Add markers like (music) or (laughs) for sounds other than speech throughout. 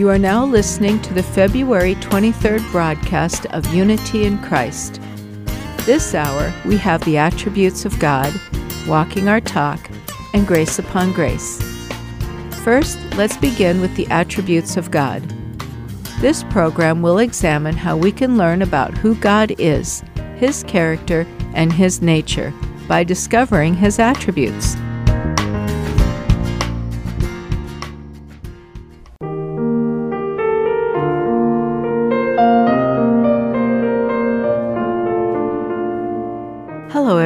You are now listening to the February 23rd broadcast of Unity in Christ. This hour, we have the attributes of God, walking our talk, and grace upon grace. First, let's begin with the attributes of God. This program will examine how we can learn about who God is, His character, and His nature by discovering His attributes.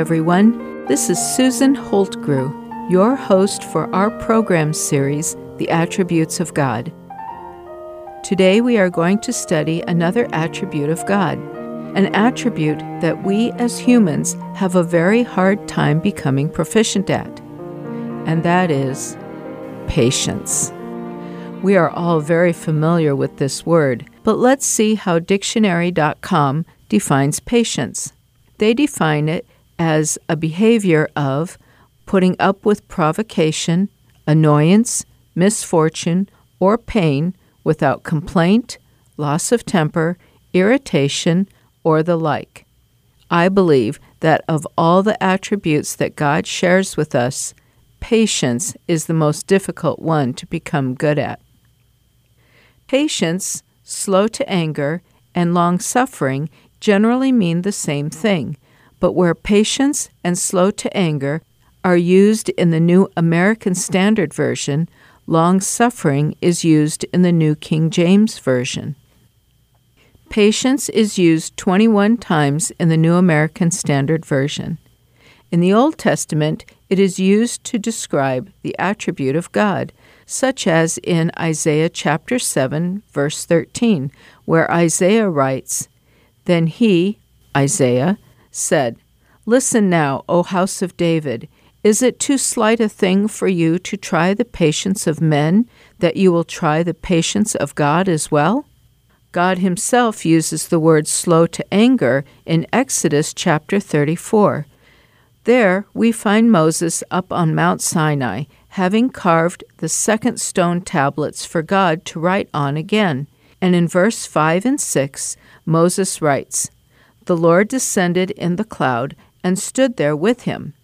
Everyone. This is Susan Holtgrew, your host for our program series, The Attributes of God. Today we are going to study another attribute of God, an attribute that we as humans have a very hard time becoming proficient at, and that is patience. We are all very familiar with this word, but let's see how dictionary.com defines patience. They define it as a behavior of putting up with provocation, annoyance, misfortune, or pain without complaint, loss of temper, irritation, or the like. I believe that of all the attributes that God shares with us, patience is the most difficult one to become good at. Patience, slow to anger, and long suffering generally mean the same thing, but where patience and slow to anger are used in the New American Standard Version, long suffering is used in the New King James Version. Patience is used 21 times in the New American Standard Version. In the Old Testament, it is used to describe the attribute of God, such as in Isaiah chapter 7, verse 13, where Isaiah writes, Then he, Isaiah, said, Listen now, O house of David, is it too slight a thing for you to try the patience of men, that you will try the patience of God as well? God Himself uses the word slow to anger in Exodus chapter 34. There we find Moses up on Mount Sinai, having carved the second stone tablets for God to write on again. And in verse 5 and 6, Moses writes, The Lord descended in the cloud and stood there with him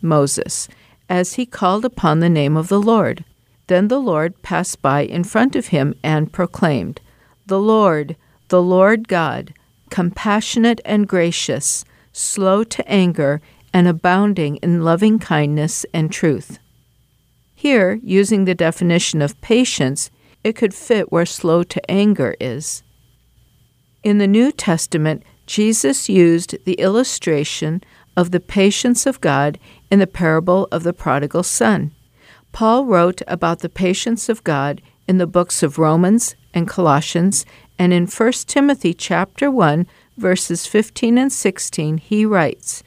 Moses, as he called upon the name of the Lord. Then the Lord passed by in front of him and proclaimed, The Lord, the Lord God, compassionate and gracious, slow to anger, and abounding in loving kindness and truth. Here, using the definition of patience, it could fit where slow to anger is. In the New Testament, Jesus used the illustration of the patience of God in the parable of the prodigal son. Paul wrote about the patience of God in the books of Romans and Colossians, and in 1 Timothy chapter 1 verses 15 and 16 he writes,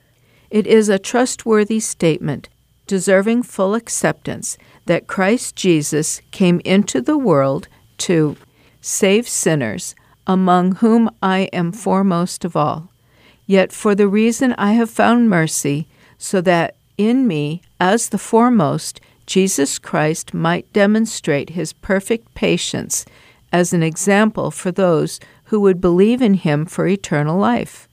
It is a trustworthy statement, deserving full acceptance, that Christ Jesus came into the world to save sinners, among whom I am foremost of all. Yet for the reason I have found mercy, so that in me, as the foremost, Jesus Christ might demonstrate his perfect patience as an example for those who would believe in him for eternal life.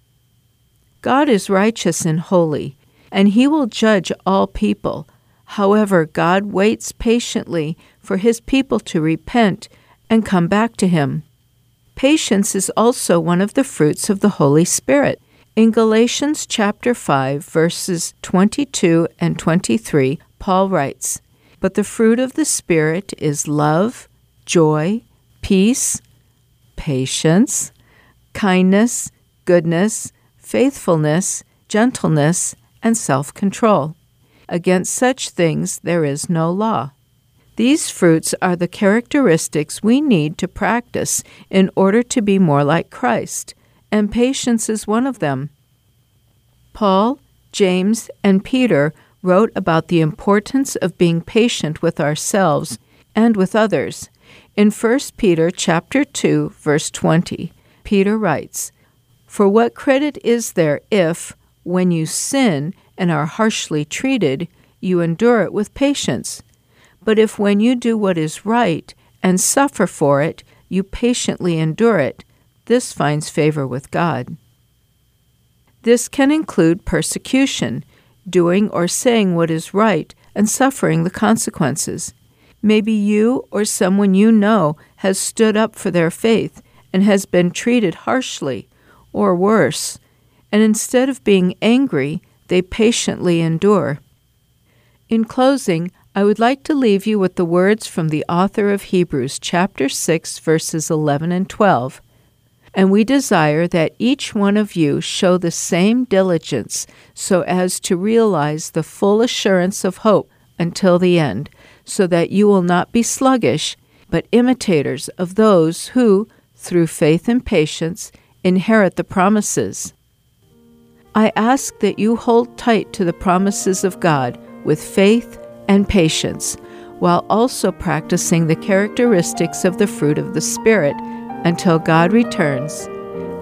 God is righteous and holy, and he will judge all people. However, God waits patiently for his people to repent and come back to him. Patience is also one of the fruits of the Holy Spirit. In Galatians chapter 5 verses 22 and 23, Paul writes, "But the fruit of the spirit is love, joy, peace, patience, kindness, goodness, faithfulness, gentleness, and self-control. Against such things there is no law." These fruits are the characteristics we need to practice in order to be more like Christ and patience is one of them. Paul, James, and Peter wrote about the importance of being patient with ourselves and with others. In 1 Peter chapter 2 verse 20, Peter writes, "For what credit is there if when you sin and are harshly treated, you endure it with patience? But if when you do what is right and suffer for it, you patiently endure it. This finds favor with God. This can include persecution, doing or saying what is right, and suffering the consequences. Maybe you or someone you know has stood up for their faith and has been treated harshly, or worse, and instead of being angry, they patiently endure. In closing, I would like to leave you with the words from the author of Hebrews, chapter 6, verses 11 and 12. And we desire that each one of you show the same diligence so as to realize the full assurance of hope until the end, so that you will not be sluggish, but imitators of those who, through faith and patience, inherit the promises. I ask that you hold tight to the promises of God with faith and patience, while also practicing the characteristics of the fruit of the Spirit until God returns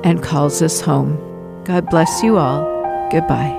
and calls us home. God bless you all. Goodbye.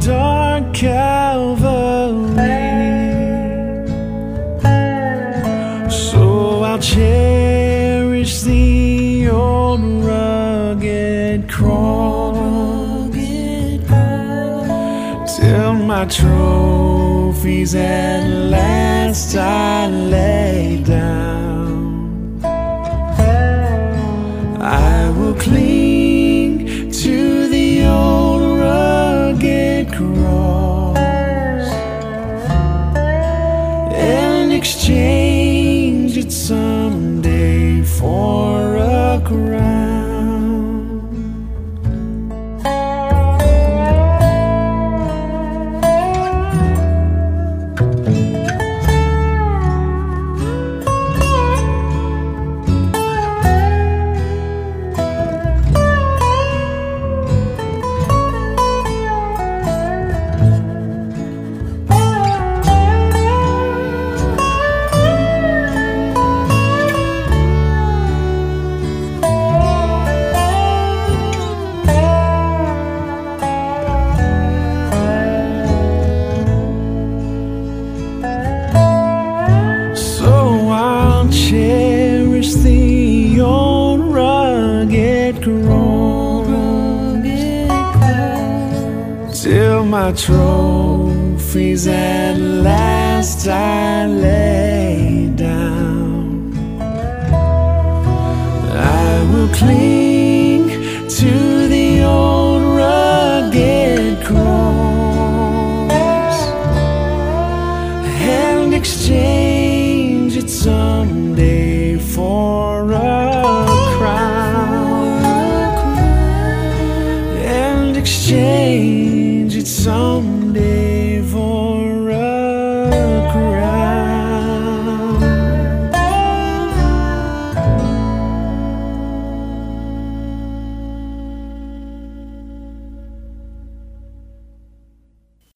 Dark Calvary. So I'll cherish the old rugged cross till my trophies at last I lay down. Cross and exchange it someday for a crown. Trophies at last I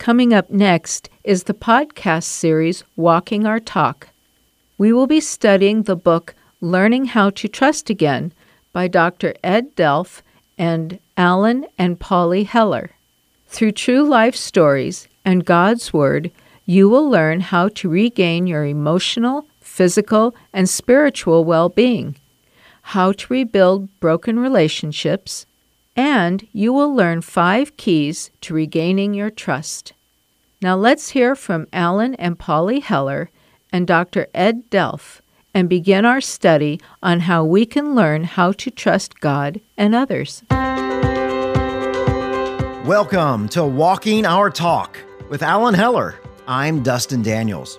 Coming up next is the podcast series Walking Our Talk. We will be studying the book Learning How to Trust Again by Dr. Ed Delph and Alan and Polly Heller. Through true life stories and God's Word, you will learn how to regain your emotional, physical, and spiritual well being, how to rebuild broken relationships, and you will learn five keys to regaining your trust. Now let's hear from Alan and Polly Heller and Dr. Ed Delph and begin our study on how we can learn how to trust God and others. Welcome to Walking Our Talk with Alan Heller. I'm Dustin Daniels.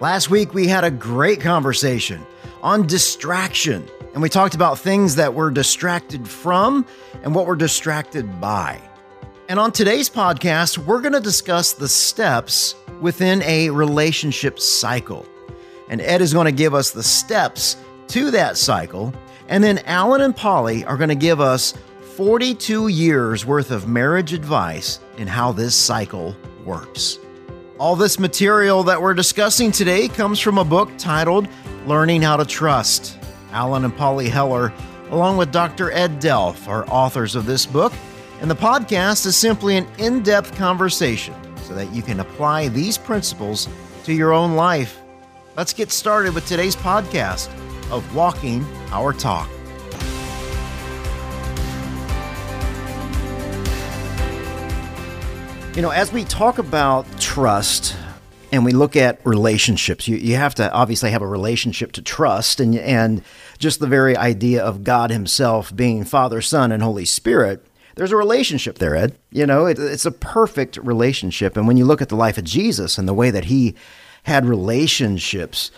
Last week we had a great conversation on distraction, and we talked about things that we're distracted from and what we're distracted by. And on today's podcast, we're going to discuss the steps within a relationship cycle. And Ed is going to give us the steps to that cycle. And then Alan and Polly are going to give us 42 years worth of marriage advice in how this cycle works. All this material that we're discussing today comes from a book titled Learning How to Trust. Alan and Polly Heller, along with Dr. Ed Delph, are authors of this book and the podcast is simply an in depth conversation so that you can apply these principles to your own life. Let's get started with today's podcast of Walking Our Talk. You know, as we talk about trust, and we look at relationships. You, you have to obviously have a relationship to trust, and and just the very idea of God Himself being Father, Son, and Holy Spirit there's a relationship there, Ed. You know, it, it's a perfect relationship. And when you look at the life of Jesus and the way that he had relationships,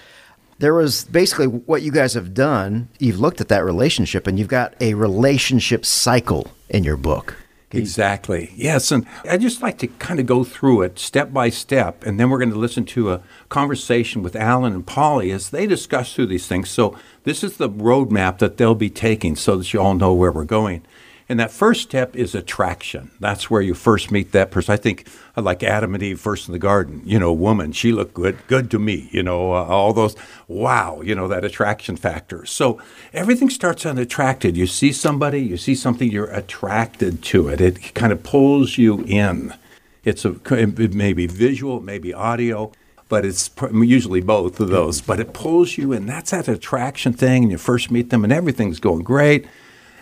there was basically what you guys have done. You've looked at that relationship and you've got a relationship cycle in your book. Exactly. Yes. And I'd just like to kind of go through it step by step. And then we're going to listen to a conversation with Alan and Polly as they discuss through these things. So, this is the roadmap that they'll be taking so that you all know where we're going. And that first step is attraction. That's where you first meet that person. I think like Adam and Eve first in the garden, you know, woman, she looked good, good to me, you know, uh, all those, wow, you know, that attraction factor. So everything starts on attracted. You see somebody, you see something, you're attracted to it. It kind of pulls you in. It's a, it may be visual, it may be audio, but it's usually both of those. But it pulls you in. That's that attraction thing. And you first meet them and everything's going great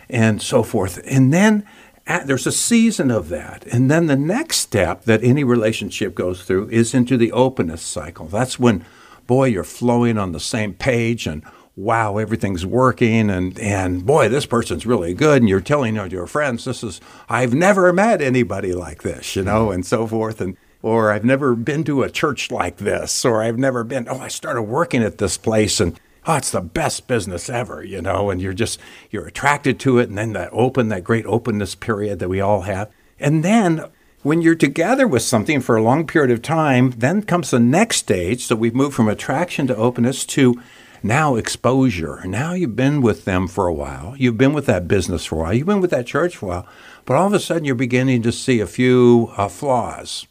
and so forth. And then at, there's a season of that. And then the next step that any relationship goes through is into the openness cycle. That's when, boy, you're flowing on the same page and wow, everything's working and, and boy, this person's really good. And you're telling your friends, this is, I've never met anybody like this, you know, and so forth. And, or I've never been to a church like this, or I've never been, oh, I started working at this place and oh, it's the best business ever, you know, and you're just, you're attracted to it. And then that open, that great openness period that we all have. And then when you're together with something for a long period of time, then comes the next stage. So we've moved from attraction to openness to now exposure. Now you've been with them for a while. You've been with that business for a while. You've been with that church for a while. But all of a sudden, you're beginning to see a few uh, flaws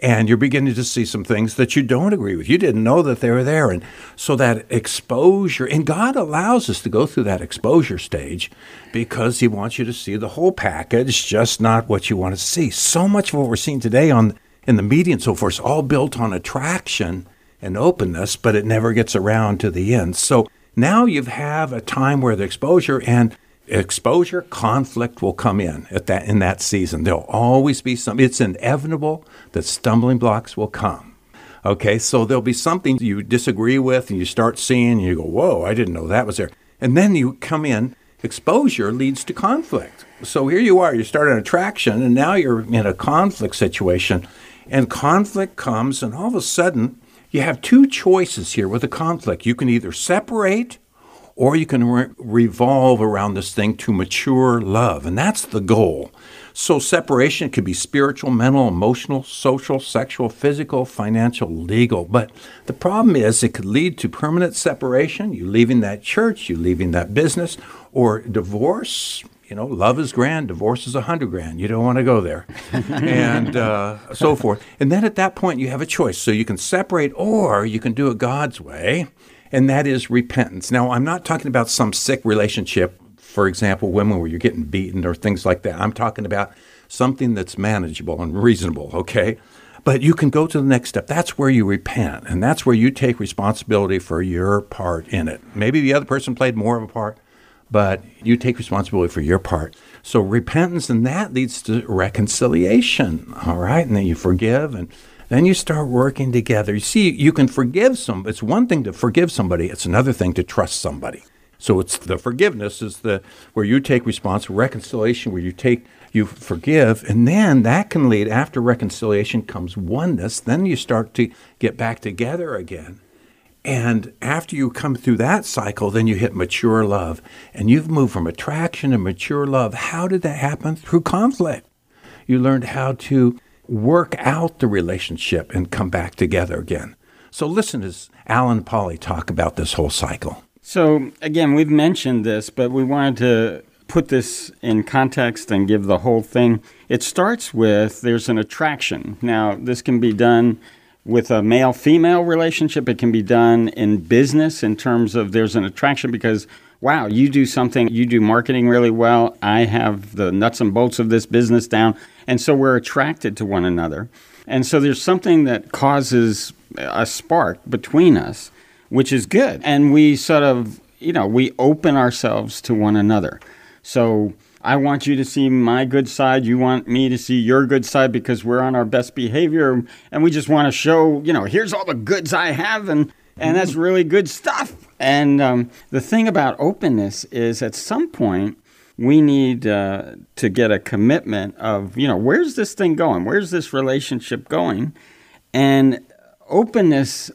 and you're beginning to see some things that you don't agree with. You didn't know that they were there. And so that exposure, and God allows us to go through that exposure stage because He wants you to see the whole package, just not what you want to see. So much of what we're seeing today on in the media and so forth is all built on attraction and openness, but it never gets around to the end. So now you have a time where the exposure and exposure conflict will come in at that in that season. There'll always be some it's inevitable that stumbling blocks will come. Okay so there'll be something you disagree with and you start seeing and you go whoa i didn't know that was there. And then you come in exposure leads to conflict. So here you are you start an attraction and now you're in a conflict situation and conflict comes and all of a sudden you have two choices here with a conflict. You can either separate or you can re- revolve around this thing to mature love. And that's the goal. So, separation could be spiritual, mental, emotional, social, sexual, physical, financial, legal. But the problem is, it could lead to permanent separation, you leaving that church, you leaving that business, or divorce. You know, love is grand, divorce is a hundred grand. You don't want to go there, (laughs) and uh, so forth. And then at that point, you have a choice. So you can separate, or you can do it God's way, and that is repentance. Now, I'm not talking about some sick relationship. For example, women where you're getting beaten or things like that. I'm talking about something that's manageable and reasonable. Okay. But you can go to the next step. That's where you repent, and that's where you take responsibility for your part in it. Maybe the other person played more of a part, but you take responsibility for your part. So repentance, and that leads to reconciliation. All right, and then you forgive, and then you start working together. You see, you can forgive some. It's one thing to forgive somebody; it's another thing to trust somebody. So it's the forgiveness is the where you take responsibility, reconciliation where you take you forgive, and then that can lead after reconciliation comes oneness. Then you start to get back together again. And after you come through that cycle, then you hit mature love. And you've moved from attraction to mature love. How did that happen? Through conflict. You learned how to work out the relationship and come back together again. So listen as Alan Polly talk about this whole cycle. So, again, we've mentioned this, but we wanted to put this in context and give the whole thing. It starts with there's an attraction. Now, this can be done with a male female relationship, it can be done in business in terms of there's an attraction because. Wow, you do something, you do marketing really well. I have the nuts and bolts of this business down. And so we're attracted to one another. And so there's something that causes a spark between us, which is good. And we sort of, you know, we open ourselves to one another. So I want you to see my good side. You want me to see your good side because we're on our best behavior. And we just want to show, you know, here's all the goods I have. And, and that's really good stuff. And um, the thing about openness is at some point, we need uh, to get a commitment of, you know, where's this thing going? Where's this relationship going? And openness,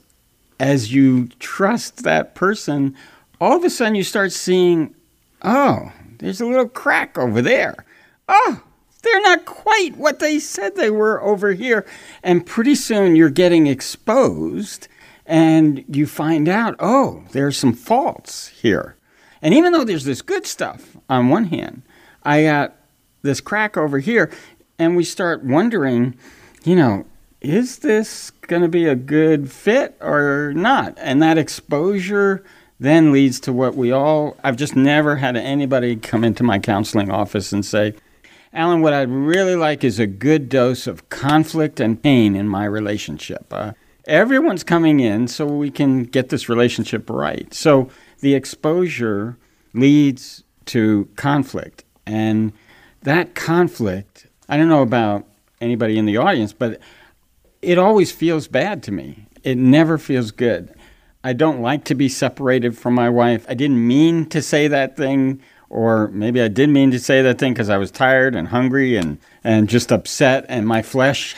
as you trust that person, all of a sudden you start seeing, oh, there's a little crack over there. Oh, they're not quite what they said they were over here. And pretty soon you're getting exposed and you find out, oh, there's some faults here. And even though there's this good stuff on one hand, I got this crack over here, and we start wondering, you know, is this going to be a good fit or not? And that exposure then leads to what we all, I've just never had anybody come into my counseling office and say, Alan, what I'd really like is a good dose of conflict and pain in my relationship. Uh, everyone's coming in so we can get this relationship right. So the exposure leads to conflict. And that conflict, I don't know about anybody in the audience, but it always feels bad to me. It never feels good. I don't like to be separated from my wife. I didn't mean to say that thing, or maybe I did mean to say that thing because I was tired and hungry and, and just upset, and my flesh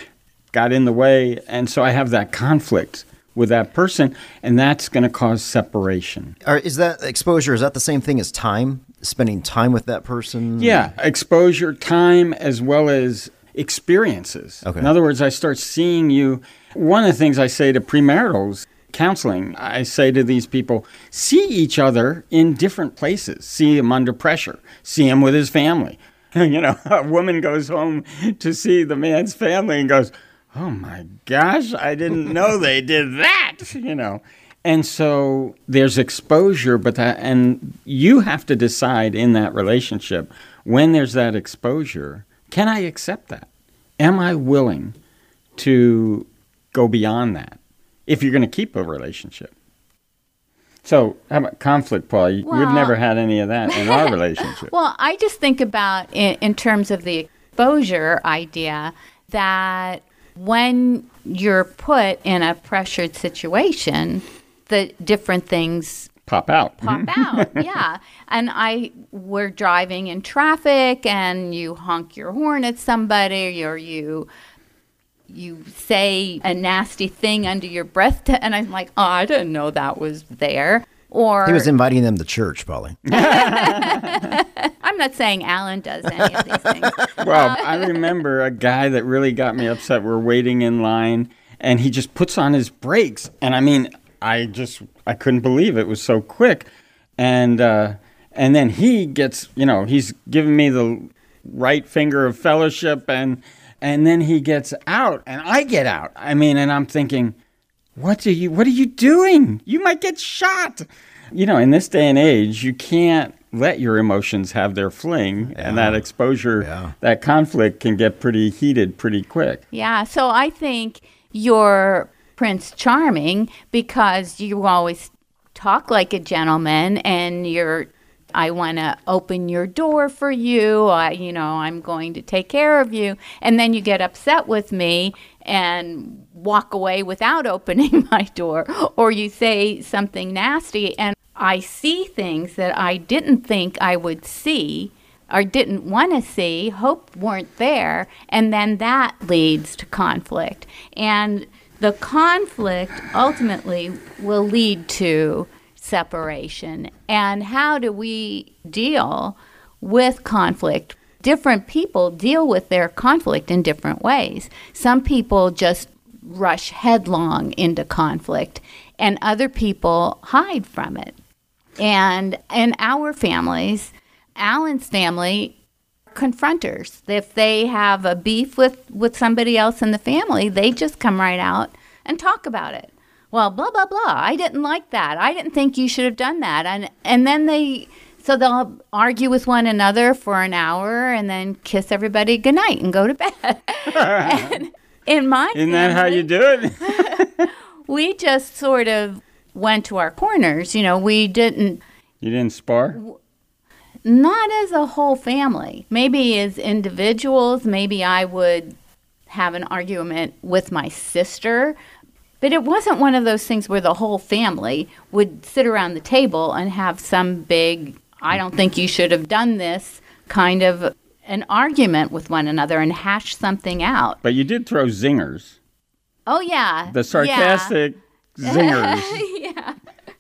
got in the way. And so I have that conflict with that person, and that's going to cause separation. Are, is that exposure? Is that the same thing as time? Spending time with that person? Yeah, exposure, time, as well as experiences. Okay. In other words, I start seeing you. One of the things I say to premaritals counseling, I say to these people, see each other in different places. See him under pressure. See him with his family. (laughs) you know, a woman goes home to see the man's family and goes, oh my gosh, I didn't know (laughs) they did that, you know. And so there's exposure, but that, and you have to decide in that relationship when there's that exposure, can I accept that? Am I willing to go beyond that if you're going to keep a relationship? So, how about conflict, Paul? We've never had any of that in our (laughs) relationship. Well, I just think about in, in terms of the exposure idea that when you're put in a pressured situation, the different things Pop out. pop mm-hmm. out. (laughs) Yeah. And I we're driving in traffic and you honk your horn at somebody or you you say a nasty thing under your breath to, (laughs) and I'm like, "Oh, I didn't know that was there." Or He was inviting them to church, Polly. (laughs) I'm not saying Alan does any of these things. Well, I remember a guy that really got me upset. We're waiting in line, and he just puts on his brakes, and I mean, I just I couldn't believe it was so quick, and uh, And then he gets, you know, he's giving me the right finger of fellowship and and then he gets out and I get out. I mean, and I'm thinking, what are you what are you doing? You might get shot. You know, in this day and age, you can't let your emotions have their fling and that exposure Yeah. that conflict can get pretty heated pretty quick. Yeah, so I think you're Prince Charming because you always talk like a gentleman and you're I want to open your door for you. I, you know, I'm going to take care of you. And then you get upset with me and walk away without (laughs) opening my door or you say something nasty and I see things that I didn't think I would see or didn't want to see, hope weren't there, and then that leads to conflict. And the conflict ultimately will lead to separation. And how do we deal with conflict? Different people deal with their conflict in different ways. Some people just rush headlong into conflict, and other people hide from it. And in our families, Alan's family confronters. If they have a beef with, with somebody else in the family, they just come right out and talk about it. Well, blah blah blah. I didn't like that. I didn't think you should have done that. And and then they so they'll argue with one another for an hour and then kiss everybody goodnight and go to bed. (laughs) and in my Isn't that how you do it? (laughs) we just sort of went to our corners. You know, we didn't you didn't spar? not as a whole family. Maybe as individuals, maybe I would have an argument with my sister, but it wasn't one of those things where the whole family would sit around the table and have some big, I don't think you should have done this kind of an argument with one another and hash something out. But you did throw zingers. Oh, yeah. The sarcastic (laughs) zingers yeah.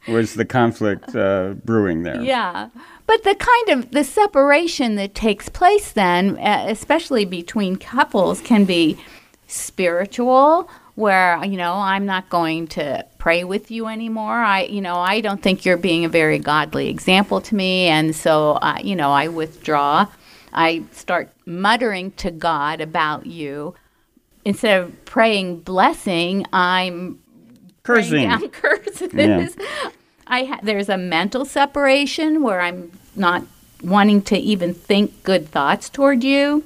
was the conflict uh, brewing there. Yeah. But the kind of the separation that takes place then, especially between couples, can be spiritual where you know I'm not going to pray with you anymore. I you know I don't think you're being a very godly example to me and so uh, you know I withdraw. I start muttering to God about you. Instead of praying blessing, I'm Cursing. down (laughs) curses. Yeah. I ha- there's a mental separation where I'm not wanting to even think good thoughts toward you.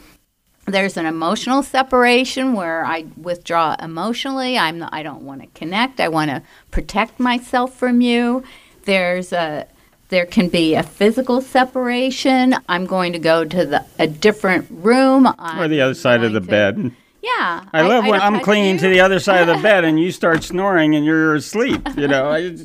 There's an emotional separation where I withdraw emotionally. I'm not, I don't want to connect. I want to protect myself from you. There's a there can be a physical separation. I'm going to go to the a different room Or the other side of the bed. Yeah, I, love when don't I'm clinging to the other side of the (laughs) bed and you start snoring and you're asleep. You know, I,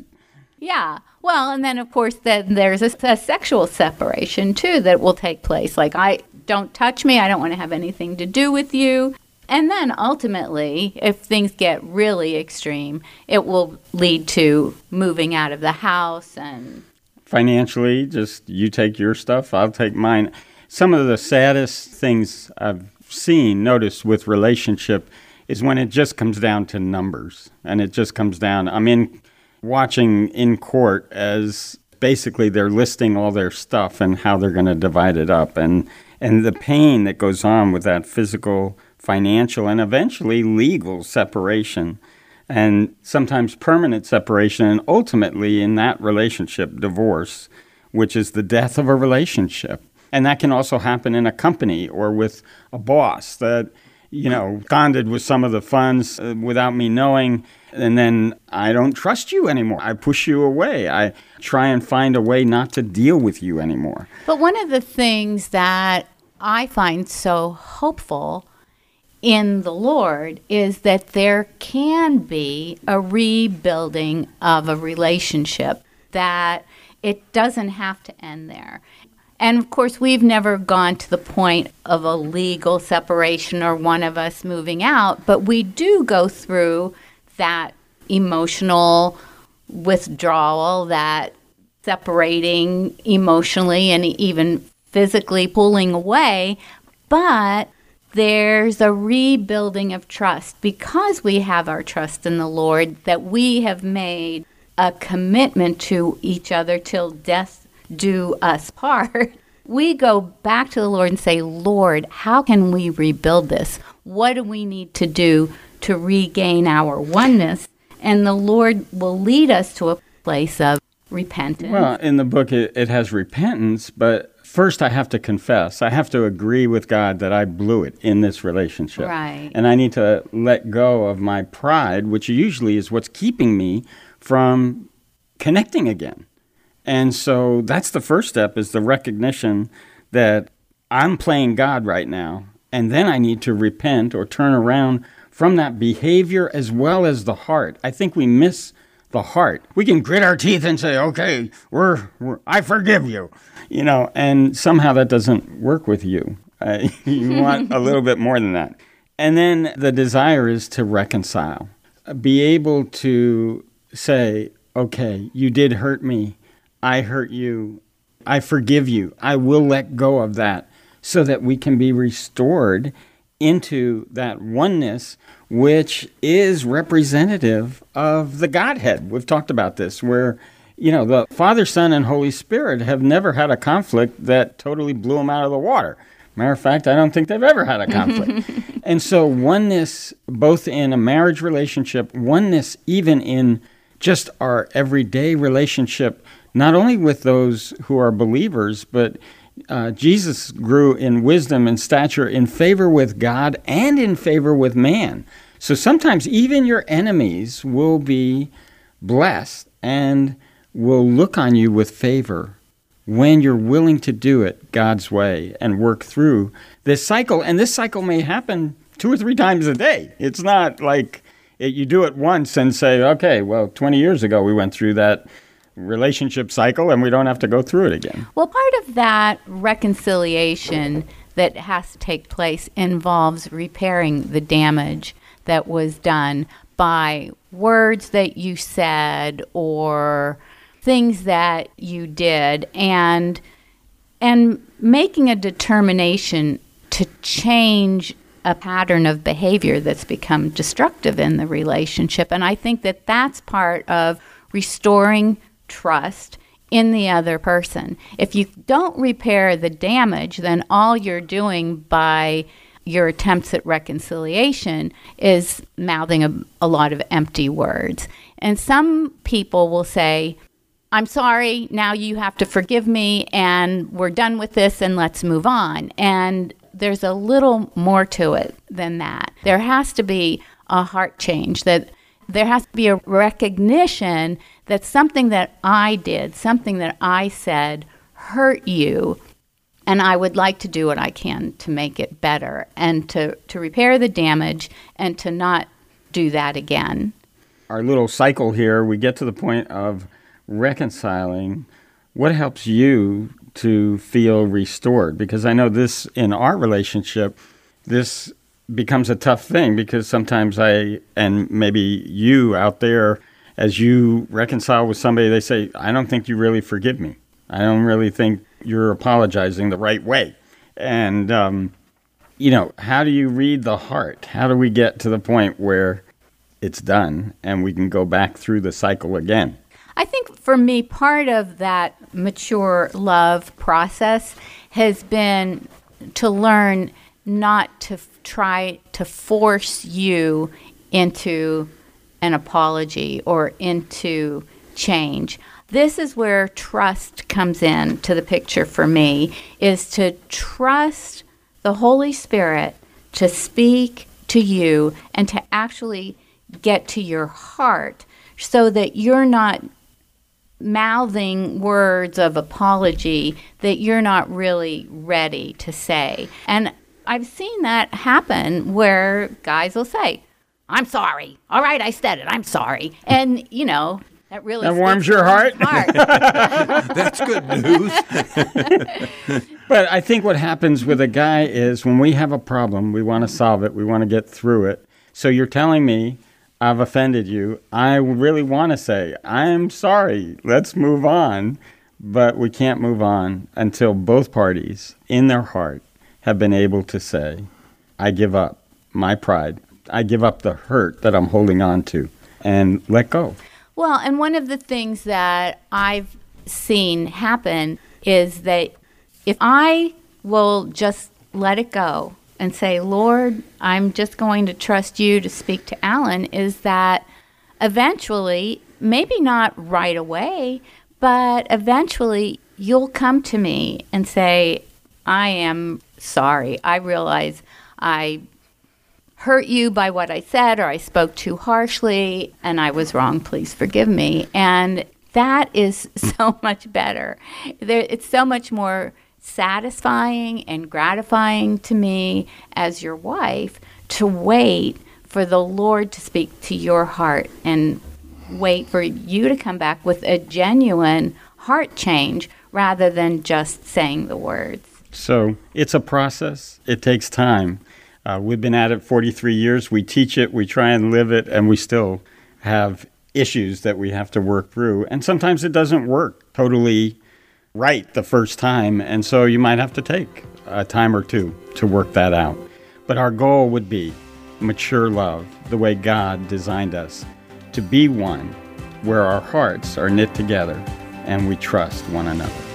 Yeah. Well, and then of course then there's a, a sexual separation too that will take place. Like I don't touch me. I don't want to have anything to do with you. And then ultimately, if things get really extreme, it will lead to moving out of the house and financially, just you take your stuff, I'll take mine. Some of the saddest things I've seen, noticed with relationship is when it just comes down to numbers and it just comes down. I'm in watching in court as basically they're listing all their stuff and how they're going to divide it up and and the pain that goes on with that physical, financial and eventually legal separation and sometimes permanent separation, and ultimately in that relationship, divorce, which is the death of a relationship. And that can also happen in a company or with a boss that, you know, bonded with some of the funds uh, without me knowing. And then I don't trust you anymore. I push you away. I try and find a way not to deal with you anymore. But one of the things that I find so hopeful in the Lord is that there can be a rebuilding of a relationship, that it doesn't have to end there. And of course, we've never gone to the point of a legal separation or one of us moving out, but we do go through that emotional withdrawal, that separating emotionally and even physically pulling away. But there's a rebuilding of trust because we have our trust in the Lord, that we have made a commitment to each other till death do us (laughs) part. We go back to the Lord and say, Lord, how can we rebuild this? What do we need to do to regain our oneness? And the Lord will lead us to a place of repentance. Well, in the book, it, it has repentance, but first I have to confess. I have to agree with God that I blew it in this relationship. Right. And I need to let go of my pride, which usually is what's keeping me from connecting again. And so that's the first step is the recognition that I'm playing God right now. And then I need to repent or turn around from that behavior as well as the heart. I think we miss the heart. We can grit our teeth and say, "Okay, we're, we're I forgive you," you know, and somehow that doesn't work with you. Uh, (laughs) you want a little bit more than that. And then the desire is to reconcile, be able to say, "Okay, you did hurt me. I hurt you. I forgive you. I will let go of that," so that we can be restored into that oneness which is representative of the Godhead. We've talked about this, where, you know, the Father, Son, and Holy Spirit have never had a conflict that totally blew them out of the water. Matter of fact, I don't think they've ever had a conflict. (laughs) and so, oneness, both in a marriage relationship, oneness even in just our everyday relationship, not only with those who are believers, but uh, Jesus grew in wisdom and stature in favor with God and in favor with man. So sometimes even your enemies will be blessed and will look on you with favor when you're willing to do it God's way and work through this cycle. And this cycle may happen two or three times a day. It's not like it, you do it once and say, okay, well, 20 years ago we went through that relationship cycle and we don't have to go through it again. Well, part of that reconciliation that has to take place involves repairing the damage that was done by words that you said or things that you did and and making a determination to change a pattern of behavior that's become destructive in the relationship and I think that that's part of restoring trust in the other person. If you don't repair the damage, then all you're doing by your attempts at reconciliation is mouthing a, a lot of empty words. And some people will say, I'm sorry, now you have to forgive me, and we're done with this, and let's move on. And there's a little more to it than that. There has to be a heart change, that there has to be a recognition that something that I did, something that I said, hurt you. And I would like to do what I can to make it better and to, to repair the damage and to not do that again. Our little cycle here, we get to the point of reconciling. What helps you to feel restored? Because I know this in our relationship, this becomes a tough thing because sometimes I, and maybe you out there, as you reconcile with somebody, they say, I don't think you really forgive me. I don't really think you're apologizing the right way. And, um, you know, how do you read the heart? How do we get to the point where it's done and we can go back through the cycle again? I think for me, part of that mature love process has been to learn not to try to force you into an apology or into change. This is where trust comes in to the picture for me is to trust the Holy Spirit to speak to you and to actually get to your heart so that you're not mouthing words of apology that you're not really ready to say. And I've seen that happen where guys will say, I'm sorry. All right, I said it. I'm sorry. And, you know, that really That warms your heart? heart. (laughs) (laughs) That's good news. (laughs) But I think what happens with a guy is when we have a problem, we want to solve it, we want to get through it. So you're telling me I've offended you. I really want to say, I'm sorry, let's move on. But we can't move on until both parties, in their heart, have been able to say, I give up my pride. I give up the hurt that I'm holding on to and let go. Well, and one of the things that I've seen happen is that if I will just let it go and say, Lord, I'm just going to trust you to speak to Alan, is that eventually, maybe not right away, but eventually you'll come to me and say, I am sorry. I realize I hurt you by what I said or I spoke too harshly and I was wrong. Please forgive me. And that is (laughs) so much better. There, it's so much more satisfying and gratifying to me as your wife to wait for the Lord to speak to your heart and wait for you to come back with a genuine heart change rather than just saying the words. So it's a process, it takes time. Uh, we've been at it 43 years. We teach it, we try and live it, and we still have issues that we have to work through. And sometimes it doesn't work totally right the first time. And so you might have to take a time or two to work that out. But our goal would be mature love, the way God designed us, to be one where our hearts are knit together and we trust one another.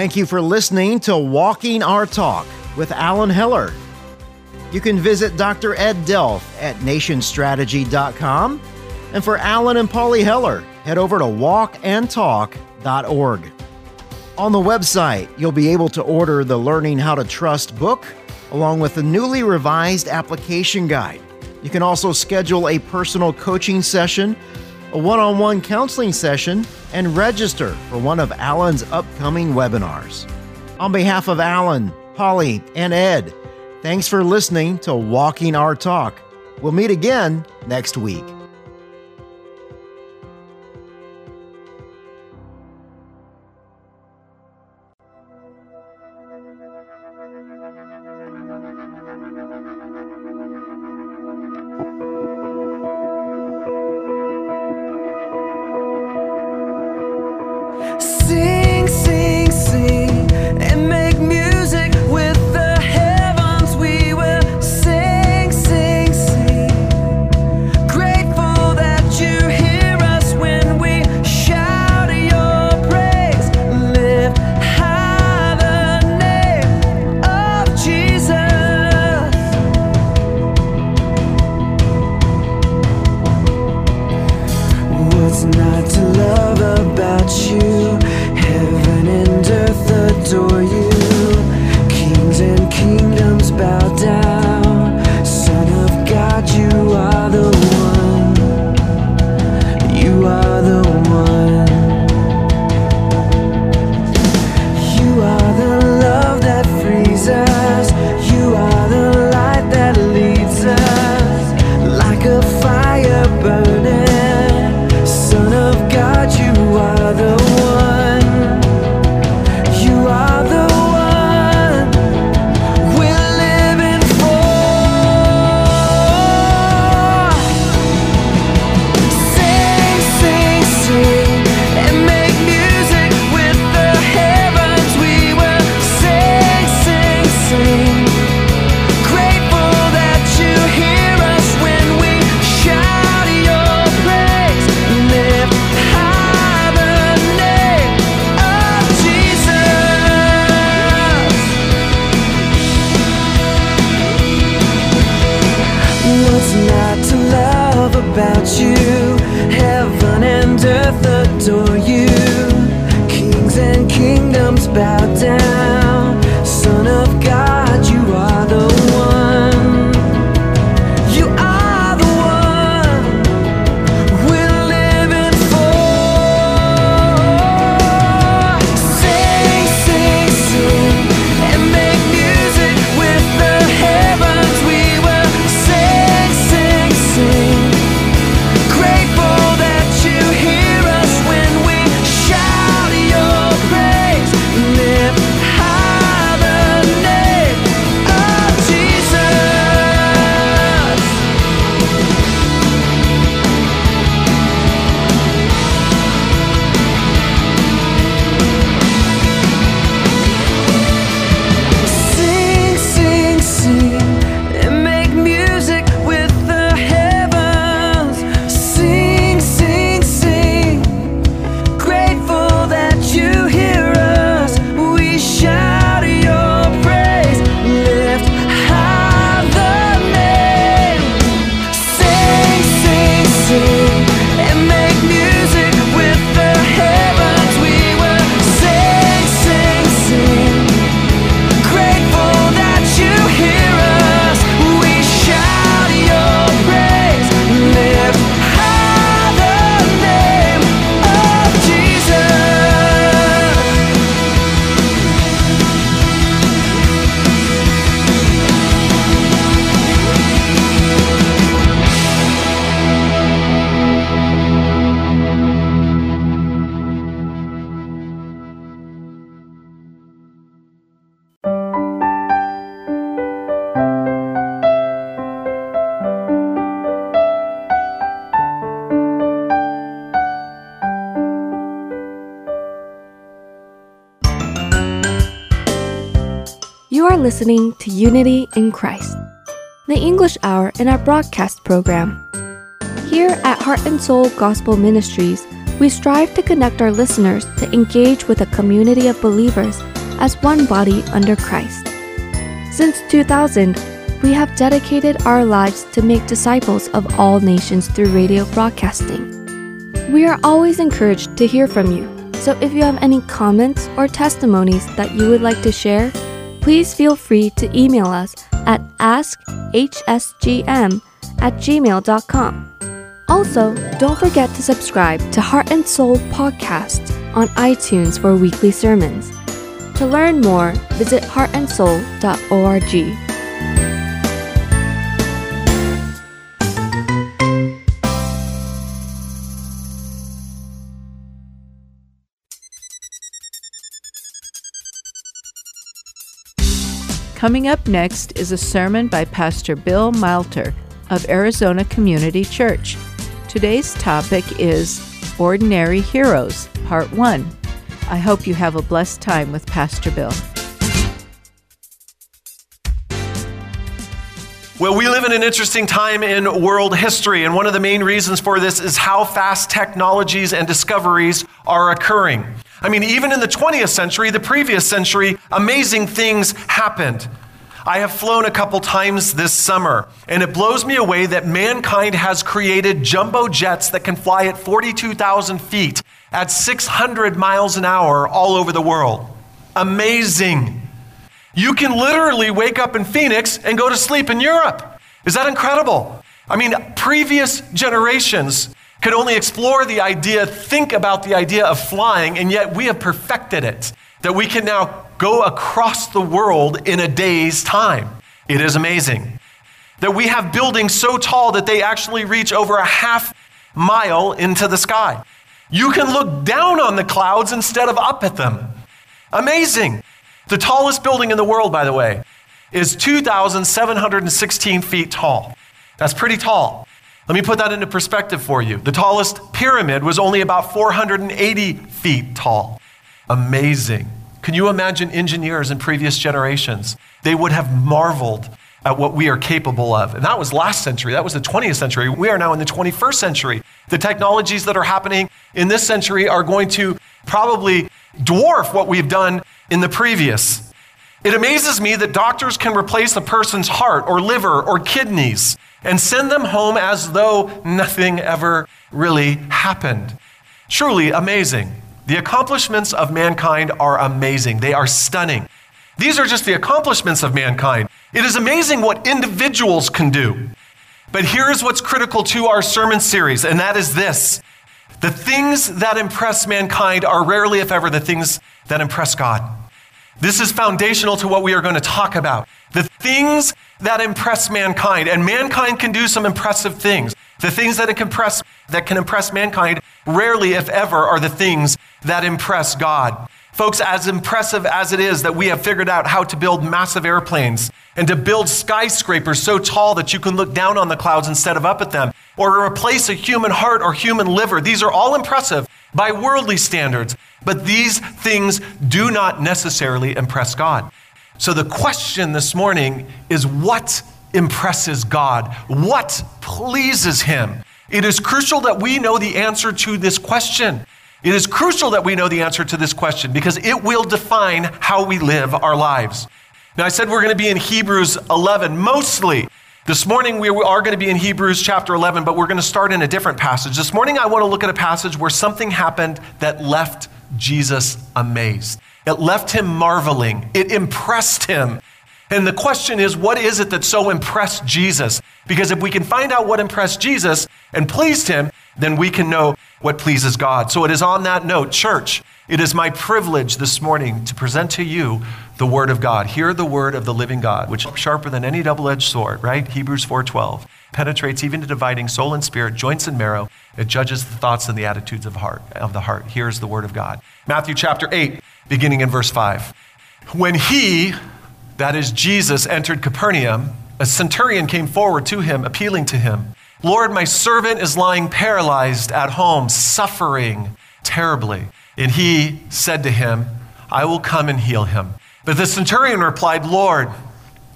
Thank you for listening to Walking Our Talk with Alan Heller. You can visit Dr. Ed Delph at nationstrategy.com. And for Alan and Polly Heller, head over to walkandtalk.org. On the website, you'll be able to order the Learning How to Trust book along with the newly revised application guide. You can also schedule a personal coaching session, a one on one counseling session, and register for one of Alan's upcoming webinars. On behalf of Alan, Holly, and Ed, thanks for listening to Walking Our Talk. We'll meet again next week. Listening to Unity in Christ, the English hour in our broadcast program. Here at Heart and Soul Gospel Ministries, we strive to connect our listeners to engage with a community of believers as one body under Christ. Since 2000, we have dedicated our lives to make disciples of all nations through radio broadcasting. We are always encouraged to hear from you, so if you have any comments or testimonies that you would like to share, please feel free to email us at askhsgm at gmail.com. Also, don't forget to subscribe to Heart and Soul Podcast on iTunes for weekly sermons. To learn more, visit heartandsoul.org. Coming up next is a sermon by Pastor Bill Malter of Arizona Community Church. Today's topic is Ordinary Heroes, Part 1. I hope you have a blessed time with Pastor Bill. Well, we live in an interesting time in world history, and one of the main reasons for this is how fast technologies and discoveries are occurring. I mean, even in the 20th century, the previous century, amazing things happened. I have flown a couple times this summer, and it blows me away that mankind has created jumbo jets that can fly at 42,000 feet at 600 miles an hour all over the world. Amazing. You can literally wake up in Phoenix and go to sleep in Europe. Is that incredible? I mean, previous generations could only explore the idea, think about the idea of flying, and yet we have perfected it. That we can now go across the world in a day's time. It is amazing. That we have buildings so tall that they actually reach over a half mile into the sky. You can look down on the clouds instead of up at them. Amazing. The tallest building in the world, by the way, is 2,716 feet tall. That's pretty tall. Let me put that into perspective for you. The tallest pyramid was only about 480 feet tall. Amazing. Can you imagine engineers in previous generations? They would have marveled at what we are capable of. And that was last century. That was the 20th century. We are now in the 21st century. The technologies that are happening in this century are going to probably dwarf what we've done in the previous. It amazes me that doctors can replace a person's heart or liver or kidneys and send them home as though nothing ever really happened. Truly amazing. The accomplishments of mankind are amazing, they are stunning. These are just the accomplishments of mankind. It is amazing what individuals can do. But here is what's critical to our sermon series, and that is this the things that impress mankind are rarely, if ever, the things that impress God. This is foundational to what we are going to talk about. The things that impress mankind, and mankind can do some impressive things. The things that can impress, that can impress mankind rarely, if ever, are the things that impress God. Folks, as impressive as it is that we have figured out how to build massive airplanes and to build skyscrapers so tall that you can look down on the clouds instead of up at them, or to replace a human heart or human liver, these are all impressive by worldly standards. But these things do not necessarily impress God. So the question this morning is what impresses God? What pleases Him? It is crucial that we know the answer to this question. It is crucial that we know the answer to this question because it will define how we live our lives. Now, I said we're going to be in Hebrews 11 mostly. This morning, we are going to be in Hebrews chapter 11, but we're going to start in a different passage. This morning, I want to look at a passage where something happened that left Jesus amazed. It left him marveling, it impressed him. And the question is, what is it that so impressed Jesus? Because if we can find out what impressed Jesus and pleased him, then we can know what pleases God. So it is on that note, church, it is my privilege this morning to present to you the word of God. Hear the word of the living God, which is sharper than any double-edged sword, right? Hebrews 4:12. Penetrates even to dividing soul and spirit, joints and marrow. It judges the thoughts and the attitudes of heart of the heart. Here's the word of God. Matthew chapter 8, beginning in verse 5. When he, that is Jesus, entered Capernaum, a centurion came forward to him, appealing to him. Lord, my servant is lying paralyzed at home, suffering terribly. And he said to him, I will come and heal him. But the centurion replied, Lord,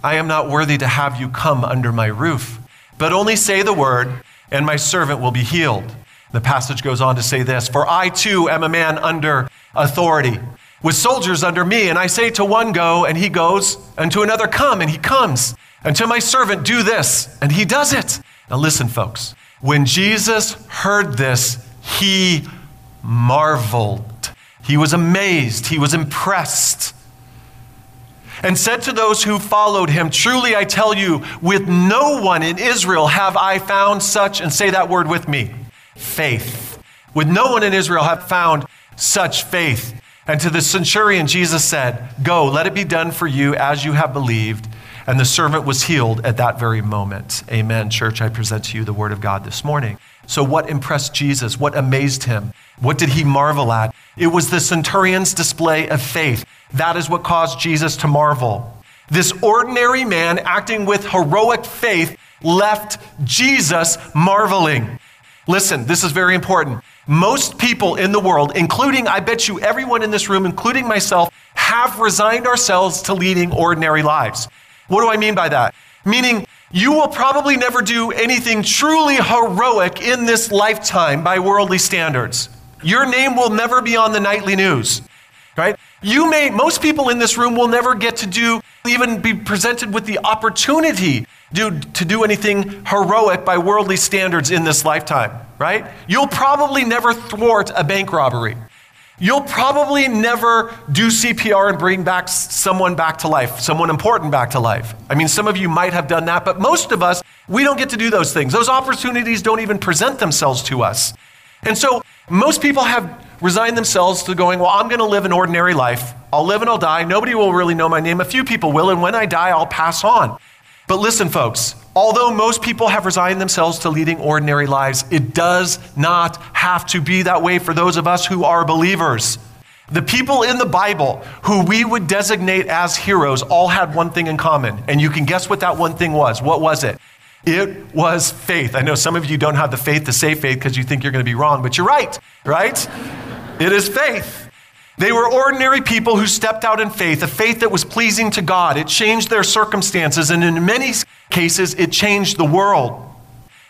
I am not worthy to have you come under my roof, but only say the word, and my servant will be healed. The passage goes on to say this For I too am a man under authority, with soldiers under me, and I say to one, Go, and he goes, and to another, Come, and he comes, and to my servant, Do this, and he does it. Now listen, folks. When Jesus heard this, he marveled. He was amazed. He was impressed. And said to those who followed him, Truly I tell you, with no one in Israel have I found such, and say that word with me faith. With no one in Israel have found such faith. And to the centurion, Jesus said, Go, let it be done for you as you have believed. And the servant was healed at that very moment. Amen. Church, I present to you the word of God this morning. So, what impressed Jesus? What amazed him? What did he marvel at? It was the centurion's display of faith. That is what caused Jesus to marvel. This ordinary man acting with heroic faith left Jesus marveling. Listen, this is very important. Most people in the world, including, I bet you, everyone in this room, including myself, have resigned ourselves to leading ordinary lives. What do I mean by that? Meaning, you will probably never do anything truly heroic in this lifetime by worldly standards. Your name will never be on the nightly news, right? You may, most people in this room will never get to do, even be presented with the opportunity do, to do anything heroic by worldly standards in this lifetime, right? You'll probably never thwart a bank robbery. You'll probably never do CPR and bring back someone back to life, someone important back to life. I mean, some of you might have done that, but most of us, we don't get to do those things. Those opportunities don't even present themselves to us. And so most people have resigned themselves to going, well, I'm going to live an ordinary life. I'll live and I'll die. Nobody will really know my name. A few people will. And when I die, I'll pass on. But listen, folks, although most people have resigned themselves to leading ordinary lives, it does not have to be that way for those of us who are believers. The people in the Bible who we would designate as heroes all had one thing in common. And you can guess what that one thing was. What was it? It was faith. I know some of you don't have the faith to say faith because you think you're going to be wrong, but you're right, right? It is faith. They were ordinary people who stepped out in faith, a faith that was pleasing to God. It changed their circumstances, and in many cases, it changed the world.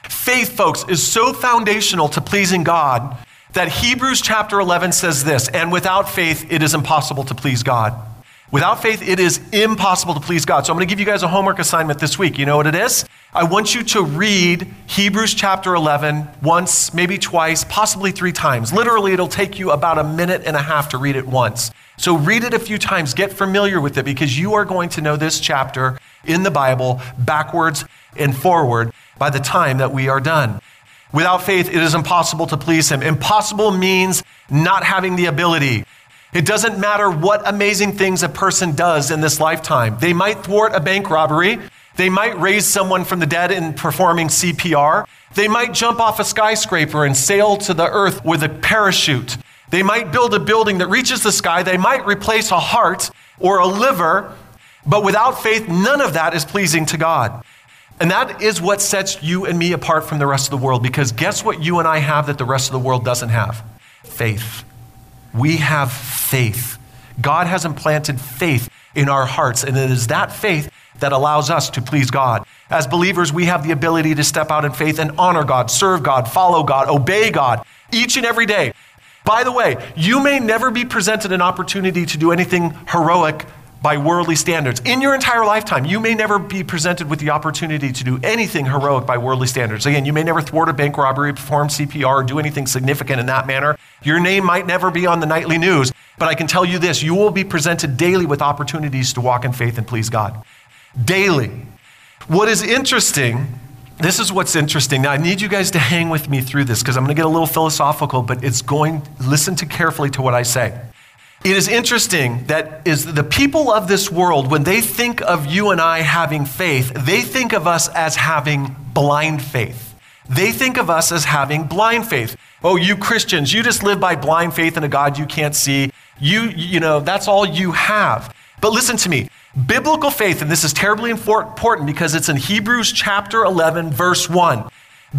Faith, folks, is so foundational to pleasing God that Hebrews chapter 11 says this and without faith, it is impossible to please God. Without faith, it is impossible to please God. So I'm going to give you guys a homework assignment this week. You know what it is? I want you to read Hebrews chapter 11 once, maybe twice, possibly three times. Literally, it'll take you about a minute and a half to read it once. So read it a few times, get familiar with it, because you are going to know this chapter in the Bible backwards and forward by the time that we are done. Without faith, it is impossible to please Him. Impossible means not having the ability. It doesn't matter what amazing things a person does in this lifetime. They might thwart a bank robbery. They might raise someone from the dead in performing CPR. They might jump off a skyscraper and sail to the earth with a parachute. They might build a building that reaches the sky. They might replace a heart or a liver. But without faith, none of that is pleasing to God. And that is what sets you and me apart from the rest of the world. Because guess what you and I have that the rest of the world doesn't have? Faith. We have faith. God has implanted faith in our hearts, and it is that faith that allows us to please God. As believers, we have the ability to step out in faith and honor God, serve God, follow God, obey God each and every day. By the way, you may never be presented an opportunity to do anything heroic by worldly standards. In your entire lifetime, you may never be presented with the opportunity to do anything heroic by worldly standards. Again, you may never thwart a bank robbery, perform CPR, or do anything significant in that manner. Your name might never be on the nightly news, but I can tell you this you will be presented daily with opportunities to walk in faith and please God. Daily. What is interesting this is what's interesting. Now, I need you guys to hang with me through this because I'm going to get a little philosophical, but it's going, listen to carefully to what I say. It is interesting that is the people of this world, when they think of you and I having faith, they think of us as having blind faith. They think of us as having blind faith. Oh, you Christians, you just live by blind faith in a God you can't see. You, you know, that's all you have. But listen to me. Biblical faith, and this is terribly important because it's in Hebrews chapter 11, verse 1.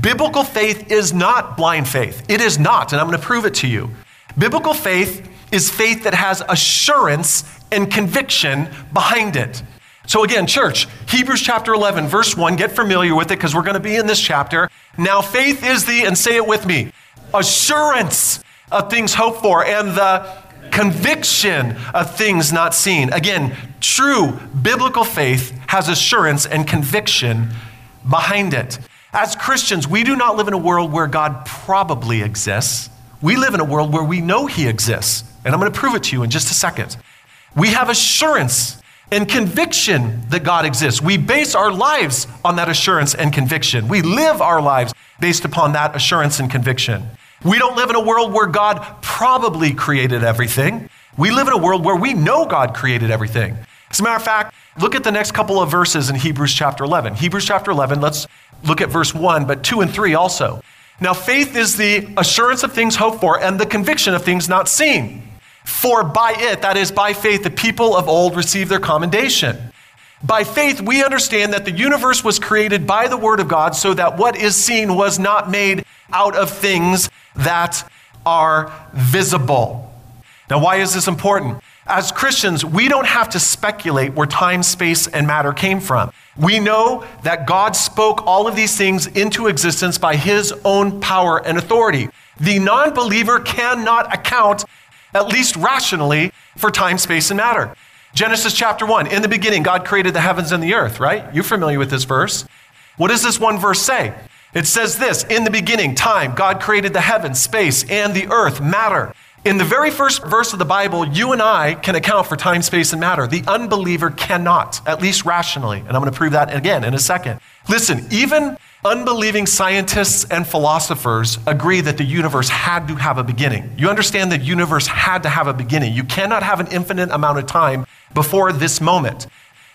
Biblical faith is not blind faith. It is not, and I'm going to prove it to you. Biblical faith is faith that has assurance and conviction behind it. So, again, church, Hebrews chapter 11, verse 1, get familiar with it because we're going to be in this chapter. Now, faith is the, and say it with me, assurance of things hoped for and the conviction of things not seen. Again, true biblical faith has assurance and conviction behind it. As Christians, we do not live in a world where God probably exists. We live in a world where we know He exists. And I'm going to prove it to you in just a second. We have assurance and conviction that God exists. We base our lives on that assurance and conviction. We live our lives based upon that assurance and conviction. We don't live in a world where God probably created everything. We live in a world where we know God created everything. As a matter of fact, look at the next couple of verses in Hebrews chapter 11. Hebrews chapter 11, let's look at verse 1, but 2 and 3 also. Now, faith is the assurance of things hoped for and the conviction of things not seen. For by it, that is, by faith, the people of old received their commendation. By faith, we understand that the universe was created by the Word of God, so that what is seen was not made out of things that are visible. Now, why is this important? As Christians, we don't have to speculate where time, space, and matter came from. We know that God spoke all of these things into existence by His own power and authority. The non believer cannot account, at least rationally, for time, space, and matter. Genesis chapter 1, in the beginning, God created the heavens and the earth, right? You're familiar with this verse. What does this one verse say? It says this In the beginning, time, God created the heavens, space, and the earth, matter. In the very first verse of the Bible, you and I can account for time, space, and matter. The unbeliever cannot, at least rationally. And I'm going to prove that again in a second. Listen, even unbelieving scientists and philosophers agree that the universe had to have a beginning. You understand the universe had to have a beginning. You cannot have an infinite amount of time before this moment.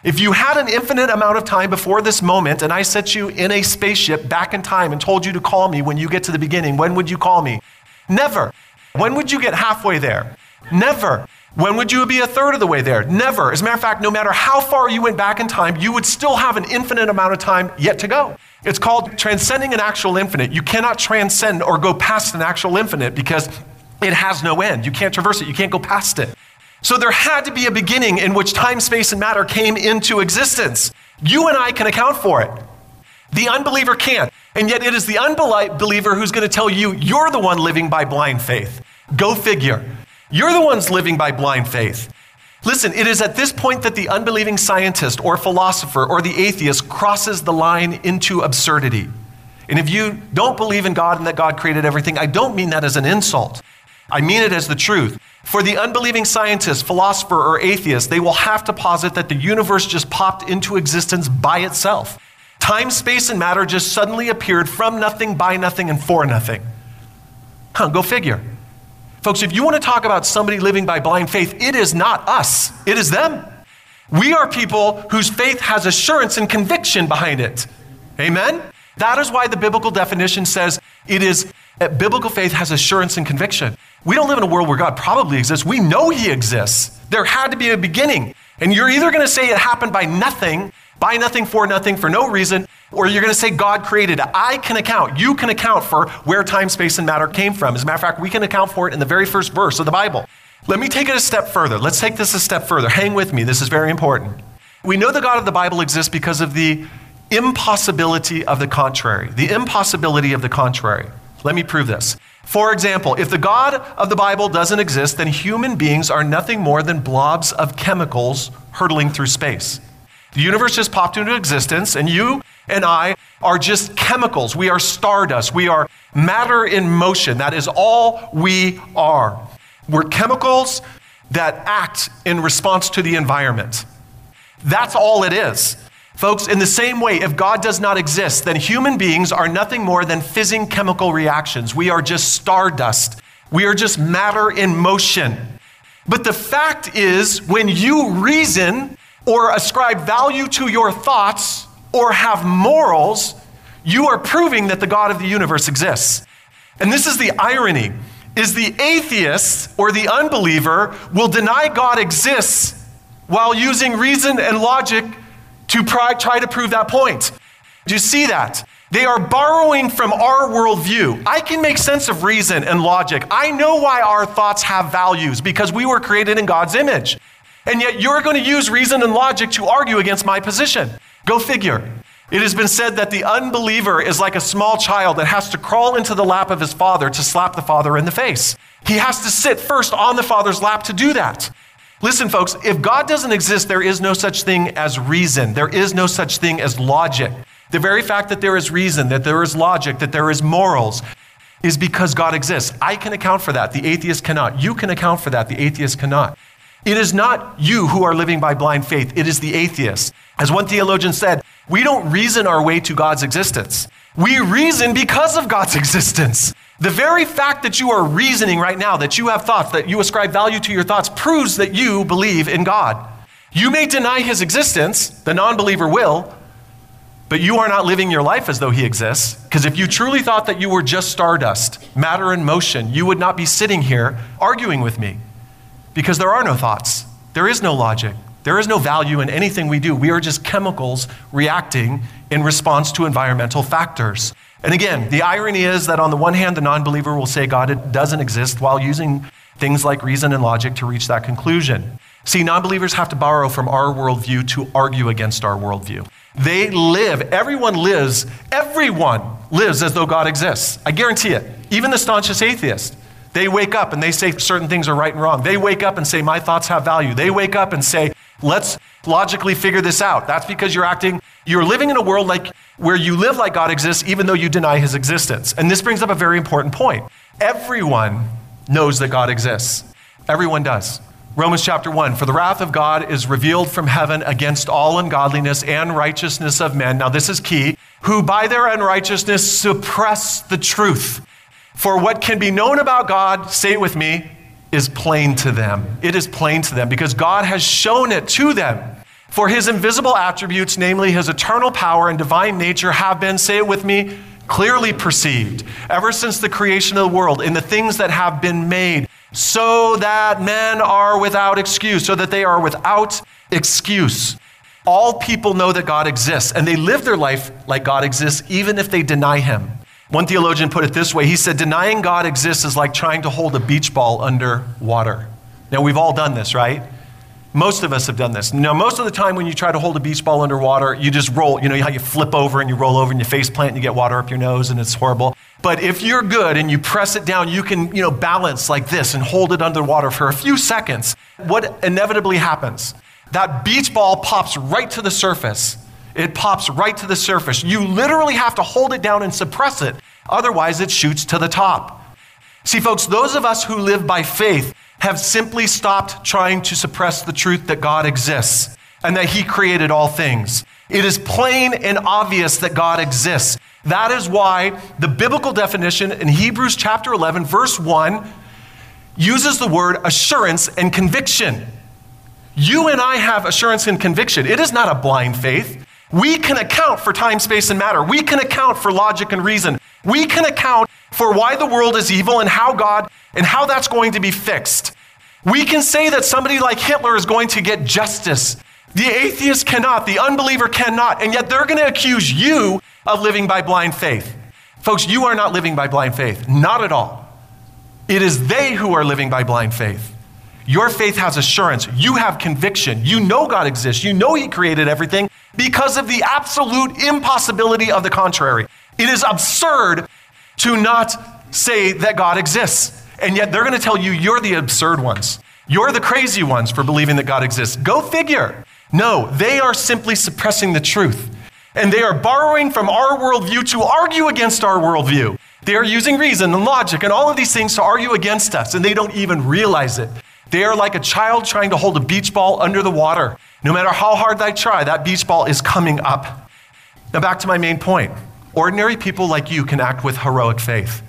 If you had an infinite amount of time before this moment and I set you in a spaceship back in time and told you to call me when you get to the beginning, when would you call me? Never. When would you get halfway there? Never. When would you be a third of the way there? Never. As a matter of fact, no matter how far you went back in time, you would still have an infinite amount of time yet to go. It's called transcending an actual infinite. You cannot transcend or go past an actual infinite because it has no end. You can't traverse it, you can't go past it. So there had to be a beginning in which time, space, and matter came into existence. You and I can account for it. The unbeliever can't. And yet it is the unbeliever who's going to tell you you're the one living by blind faith. Go figure. You're the ones living by blind faith. Listen, it is at this point that the unbelieving scientist or philosopher or the atheist crosses the line into absurdity. And if you don't believe in God and that God created everything, I don't mean that as an insult. I mean it as the truth. For the unbelieving scientist, philosopher, or atheist, they will have to posit that the universe just popped into existence by itself. Time, space, and matter just suddenly appeared from nothing, by nothing, and for nothing. Huh, go figure. Folks, if you want to talk about somebody living by blind faith, it is not us, it is them. We are people whose faith has assurance and conviction behind it. Amen? That is why the biblical definition says it is uh, biblical faith has assurance and conviction. We don't live in a world where God probably exists. We know He exists. There had to be a beginning. And you're either going to say it happened by nothing, by nothing, for nothing, for no reason, or you're going to say God created it. I can account, you can account for where time, space, and matter came from. As a matter of fact, we can account for it in the very first verse of the Bible. Let me take it a step further. Let's take this a step further. Hang with me, this is very important. We know the God of the Bible exists because of the impossibility of the contrary. The impossibility of the contrary. Let me prove this. For example, if the God of the Bible doesn't exist, then human beings are nothing more than blobs of chemicals hurtling through space. The universe just popped into existence, and you and I are just chemicals. We are stardust. We are matter in motion. That is all we are. We're chemicals that act in response to the environment. That's all it is. Folks, in the same way, if God does not exist, then human beings are nothing more than fizzing chemical reactions. We are just stardust. We are just matter in motion. But the fact is, when you reason or ascribe value to your thoughts or have morals, you are proving that the God of the universe exists. And this is the irony is the atheist or the unbeliever will deny God exists while using reason and logic to try to prove that point. Do you see that? They are borrowing from our worldview. I can make sense of reason and logic. I know why our thoughts have values because we were created in God's image. And yet you're going to use reason and logic to argue against my position. Go figure. It has been said that the unbeliever is like a small child that has to crawl into the lap of his father to slap the father in the face. He has to sit first on the father's lap to do that. Listen, folks, if God doesn't exist, there is no such thing as reason. There is no such thing as logic. The very fact that there is reason, that there is logic, that there is morals, is because God exists. I can account for that. The atheist cannot. You can account for that. The atheist cannot. It is not you who are living by blind faith, it is the atheist. As one theologian said, we don't reason our way to God's existence. We reason because of God's (laughs) existence. The very fact that you are reasoning right now, that you have thoughts, that you ascribe value to your thoughts, proves that you believe in God. You may deny his existence, the non believer will, but you are not living your life as though he exists. Because if you truly thought that you were just stardust, matter in motion, you would not be sitting here arguing with me. Because there are no thoughts, there is no logic, there is no value in anything we do. We are just chemicals reacting in response to environmental factors. And again, the irony is that on the one hand, the non believer will say God doesn't exist while using things like reason and logic to reach that conclusion. See, non believers have to borrow from our worldview to argue against our worldview. They live, everyone lives, everyone lives as though God exists. I guarantee it. Even the staunchest atheist. They wake up and they say certain things are right and wrong. They wake up and say, My thoughts have value. They wake up and say, Let's logically figure this out. That's because you're acting, you're living in a world like where you live like God exists, even though you deny his existence. And this brings up a very important point. Everyone knows that God exists. Everyone does. Romans chapter 1 For the wrath of God is revealed from heaven against all ungodliness and righteousness of men. Now, this is key. Who by their unrighteousness suppress the truth. For what can be known about God, say it with me, is plain to them. It is plain to them because God has shown it to them. For his invisible attributes, namely his eternal power and divine nature, have been, say it with me, clearly perceived ever since the creation of the world in the things that have been made, so that men are without excuse, so that they are without excuse. All people know that God exists, and they live their life like God exists, even if they deny him. One theologian put it this way he said, Denying God exists is like trying to hold a beach ball under water. Now, we've all done this, right? Most of us have done this. Now, most of the time when you try to hold a beach ball underwater, you just roll. You know how you flip over and you roll over and you face plant and you get water up your nose and it's horrible. But if you're good and you press it down, you can, you know, balance like this and hold it underwater for a few seconds. What inevitably happens? That beach ball pops right to the surface. It pops right to the surface. You literally have to hold it down and suppress it. Otherwise, it shoots to the top. See, folks, those of us who live by faith have simply stopped trying to suppress the truth that God exists and that He created all things. It is plain and obvious that God exists. That is why the biblical definition in Hebrews chapter 11, verse 1, uses the word assurance and conviction. You and I have assurance and conviction. It is not a blind faith. We can account for time, space, and matter. We can account for logic and reason. We can account for why the world is evil and how God and how that's going to be fixed. We can say that somebody like Hitler is going to get justice. The atheist cannot, the unbeliever cannot, and yet they're going to accuse you of living by blind faith. Folks, you are not living by blind faith. Not at all. It is they who are living by blind faith. Your faith has assurance. You have conviction. You know God exists. You know He created everything because of the absolute impossibility of the contrary. It is absurd to not say that God exists. And yet they're going to tell you you're the absurd ones. You're the crazy ones for believing that God exists. Go figure. No, they are simply suppressing the truth. And they are borrowing from our worldview to argue against our worldview. They are using reason and logic and all of these things to argue against us, and they don't even realize it. They are like a child trying to hold a beach ball under the water. No matter how hard they try, that beach ball is coming up. Now, back to my main point. Ordinary people like you can act with heroic faith.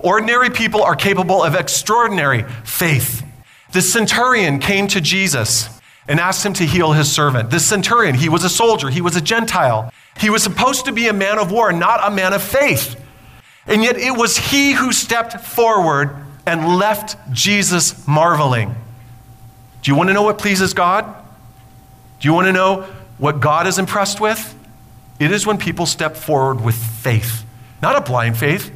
Ordinary people are capable of extraordinary faith. The centurion came to Jesus and asked him to heal his servant. The centurion, he was a soldier, he was a Gentile. He was supposed to be a man of war, not a man of faith. And yet it was he who stepped forward and left Jesus marveling. Do you want to know what pleases God? Do you want to know what God is impressed with? It is when people step forward with faith, not a blind faith,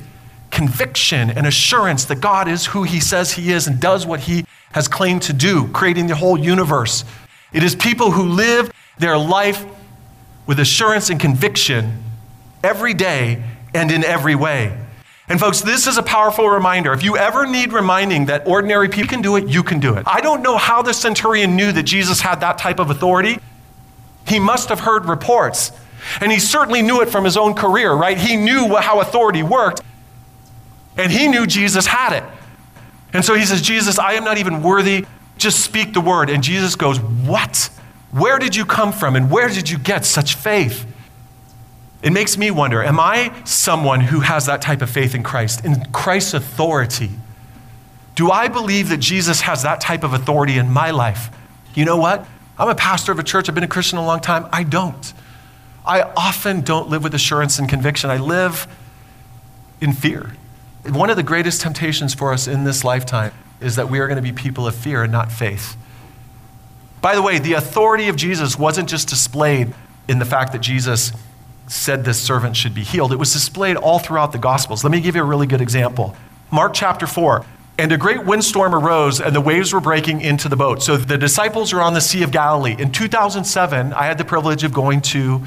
conviction and assurance that God is who he says he is and does what he has claimed to do, creating the whole universe, It is people who live their life with assurance and conviction every day and in every way. And folks, this is a powerful reminder. If you ever need reminding that ordinary people can do it, you can do it. I don't know how the centurion knew that Jesus had that type of authority. He must have heard reports. And he certainly knew it from his own career, right? He knew how authority worked. And he knew Jesus had it. And so he says, Jesus, I am not even worthy. Just speak the word. And Jesus goes, What? Where did you come from? And where did you get such faith? It makes me wonder am I someone who has that type of faith in Christ, in Christ's authority? Do I believe that Jesus has that type of authority in my life? You know what? I'm a pastor of a church, I've been a Christian a long time. I don't. I often don't live with assurance and conviction. I live in fear. One of the greatest temptations for us in this lifetime is that we are going to be people of fear and not faith. By the way, the authority of Jesus wasn't just displayed in the fact that Jesus said this servant should be healed. It was displayed all throughout the Gospels. Let me give you a really good example. Mark chapter 4. And a great windstorm arose, and the waves were breaking into the boat. So the disciples are on the Sea of Galilee. In 2007, I had the privilege of going to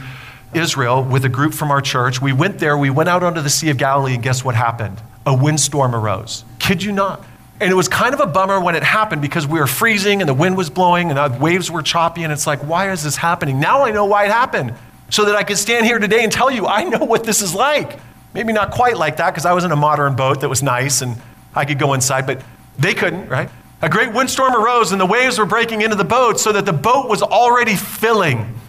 Israel with a group from our church. We went there, we went out onto the Sea of Galilee, and guess what happened? A windstorm arose. Kid you not. And it was kind of a bummer when it happened because we were freezing and the wind was blowing and the waves were choppy. And it's like, why is this happening? Now I know why it happened so that I could stand here today and tell you I know what this is like. Maybe not quite like that because I was in a modern boat that was nice and I could go inside, but they couldn't, right? A great windstorm arose and the waves were breaking into the boat so that the boat was already filling.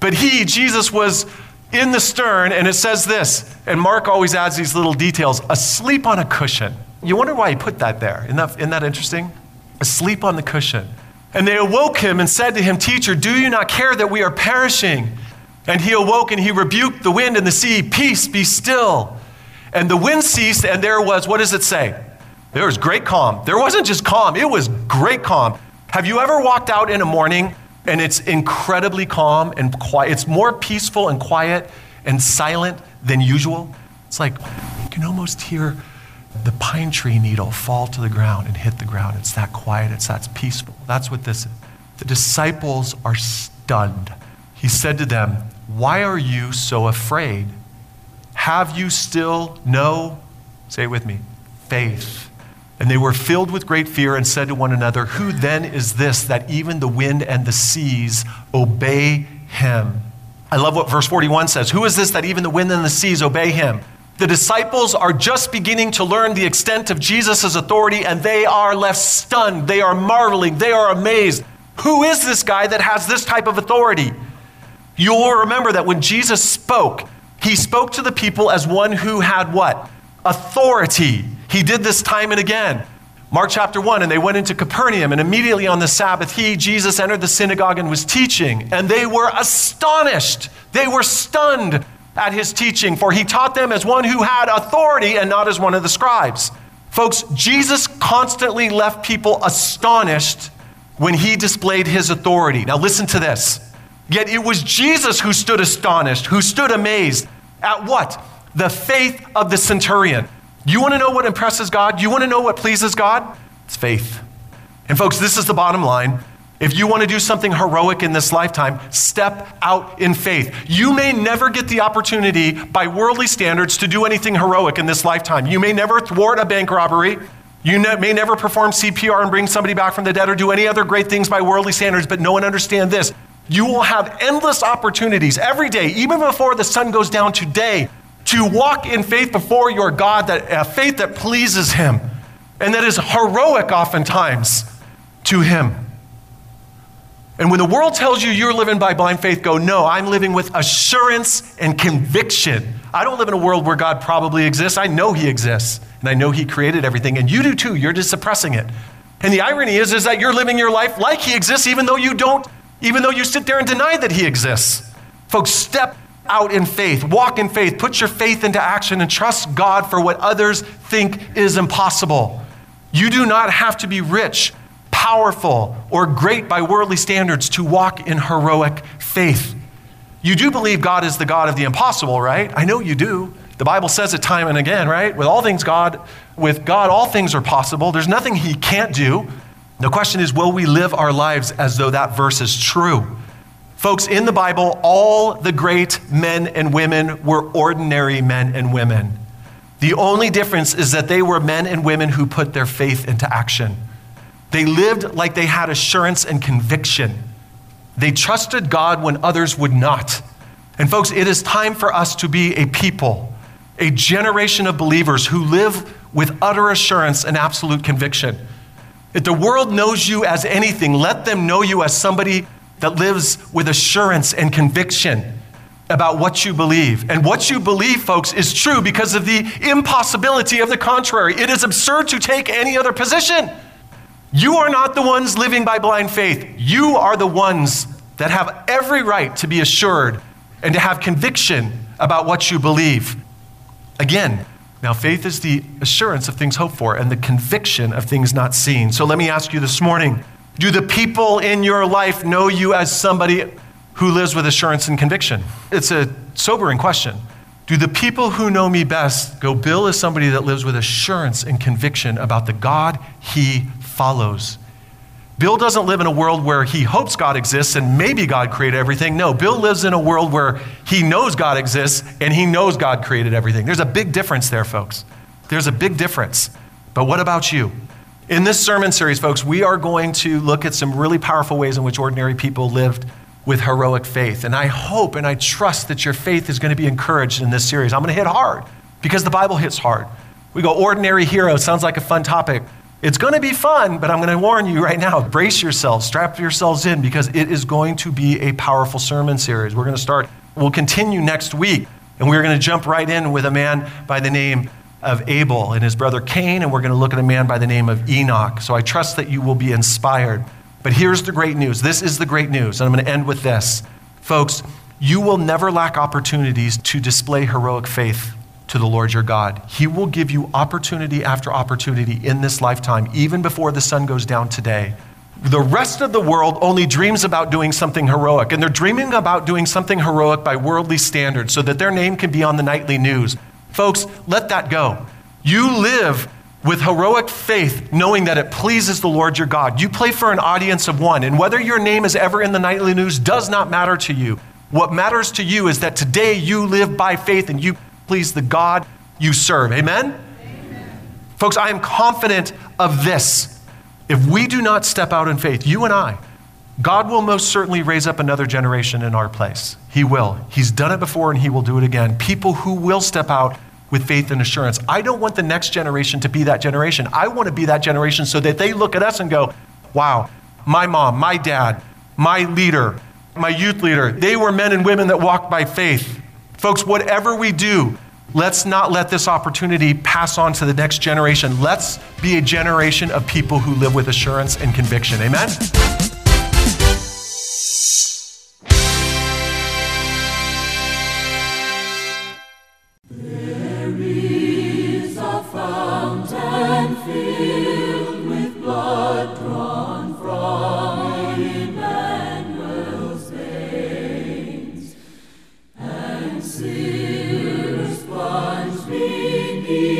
But he, Jesus, was in the stern, and it says this, and Mark always adds these little details asleep on a cushion. You wonder why he put that there. Isn't that, isn't that interesting? Asleep on the cushion. And they awoke him and said to him, Teacher, do you not care that we are perishing? And he awoke and he rebuked the wind and the sea, Peace, be still. And the wind ceased, and there was, what does it say? There was great calm. There wasn't just calm, it was great calm. Have you ever walked out in a morning and it's incredibly calm and quiet? It's more peaceful and quiet and silent than usual. It's like you can almost hear the pine tree needle fall to the ground and hit the ground. It's that quiet, it's that peaceful. That's what this is. The disciples are stunned. He said to them, Why are you so afraid? Have you still no, say it with me, faith? And they were filled with great fear and said to one another, Who then is this that even the wind and the seas obey him? I love what verse 41 says. Who is this that even the wind and the seas obey him? The disciples are just beginning to learn the extent of Jesus' authority and they are left stunned. They are marveling. They are amazed. Who is this guy that has this type of authority? You will remember that when Jesus spoke, he spoke to the people as one who had what? Authority. He did this time and again. Mark chapter 1, and they went into Capernaum, and immediately on the Sabbath, he, Jesus, entered the synagogue and was teaching. And they were astonished. They were stunned at his teaching, for he taught them as one who had authority and not as one of the scribes. Folks, Jesus constantly left people astonished when he displayed his authority. Now, listen to this. Yet it was Jesus who stood astonished, who stood amazed at what? The faith of the centurion. You want to know what impresses God? You want to know what pleases God? It's faith. And, folks, this is the bottom line. If you want to do something heroic in this lifetime, step out in faith. You may never get the opportunity by worldly standards to do anything heroic in this lifetime. You may never thwart a bank robbery. You may never perform CPR and bring somebody back from the dead or do any other great things by worldly standards, but no one understand this. You will have endless opportunities every day, even before the sun goes down today, to walk in faith before your God, that a faith that pleases Him and that is heroic oftentimes to Him. And when the world tells you you're living by blind faith, go, no, I'm living with assurance and conviction. I don't live in a world where God probably exists. I know He exists, and I know He created everything, and you do too. You're just suppressing it. And the irony is, is that you're living your life like He exists, even though you don't, even though you sit there and deny that He exists. Folks, step out in faith, walk in faith, put your faith into action, and trust God for what others think is impossible. You do not have to be rich powerful or great by worldly standards to walk in heroic faith. You do believe God is the God of the impossible, right? I know you do. The Bible says it time and again, right? With all things God, with God all things are possible. There's nothing he can't do. The question is will we live our lives as though that verse is true? Folks, in the Bible, all the great men and women were ordinary men and women. The only difference is that they were men and women who put their faith into action. They lived like they had assurance and conviction. They trusted God when others would not. And, folks, it is time for us to be a people, a generation of believers who live with utter assurance and absolute conviction. If the world knows you as anything, let them know you as somebody that lives with assurance and conviction about what you believe. And what you believe, folks, is true because of the impossibility of the contrary. It is absurd to take any other position. You are not the ones living by blind faith. You are the ones that have every right to be assured and to have conviction about what you believe. Again, now faith is the assurance of things hoped for and the conviction of things not seen. So let me ask you this morning do the people in your life know you as somebody who lives with assurance and conviction? It's a sobering question. Do the people who know me best go, Bill is somebody that lives with assurance and conviction about the God he follows? Bill doesn't live in a world where he hopes God exists and maybe God created everything. No, Bill lives in a world where he knows God exists and he knows God created everything. There's a big difference there, folks. There's a big difference. But what about you? In this sermon series, folks, we are going to look at some really powerful ways in which ordinary people lived with heroic faith. And I hope and I trust that your faith is going to be encouraged in this series. I'm going to hit hard because the Bible hits hard. We go, ordinary hero, sounds like a fun topic. It's going to be fun, but I'm going to warn you right now brace yourselves, strap yourselves in, because it is going to be a powerful sermon series. We're going to start, we'll continue next week, and we're going to jump right in with a man by the name of Abel and his brother Cain, and we're going to look at a man by the name of Enoch. So I trust that you will be inspired. But here's the great news. This is the great news, and I'm going to end with this. Folks, you will never lack opportunities to display heroic faith to the Lord your God. He will give you opportunity after opportunity in this lifetime, even before the sun goes down today. The rest of the world only dreams about doing something heroic, and they're dreaming about doing something heroic by worldly standards so that their name can be on the nightly news. Folks, let that go. You live with heroic faith, knowing that it pleases the Lord your God. You play for an audience of one, and whether your name is ever in the nightly news does not matter to you. What matters to you is that today you live by faith and you please the God you serve. Amen? Amen? Folks, I am confident of this. If we do not step out in faith, you and I, God will most certainly raise up another generation in our place. He will. He's done it before and he will do it again. People who will step out with faith and assurance. I don't want the next generation to be that generation. I want to be that generation so that they look at us and go, wow, my mom, my dad, my leader, my youth leader, they were men and women that walked by faith. Folks, whatever we do, let's not let this opportunity pass on to the next generation. Let's be a generation of people who live with assurance and conviction. Amen? Since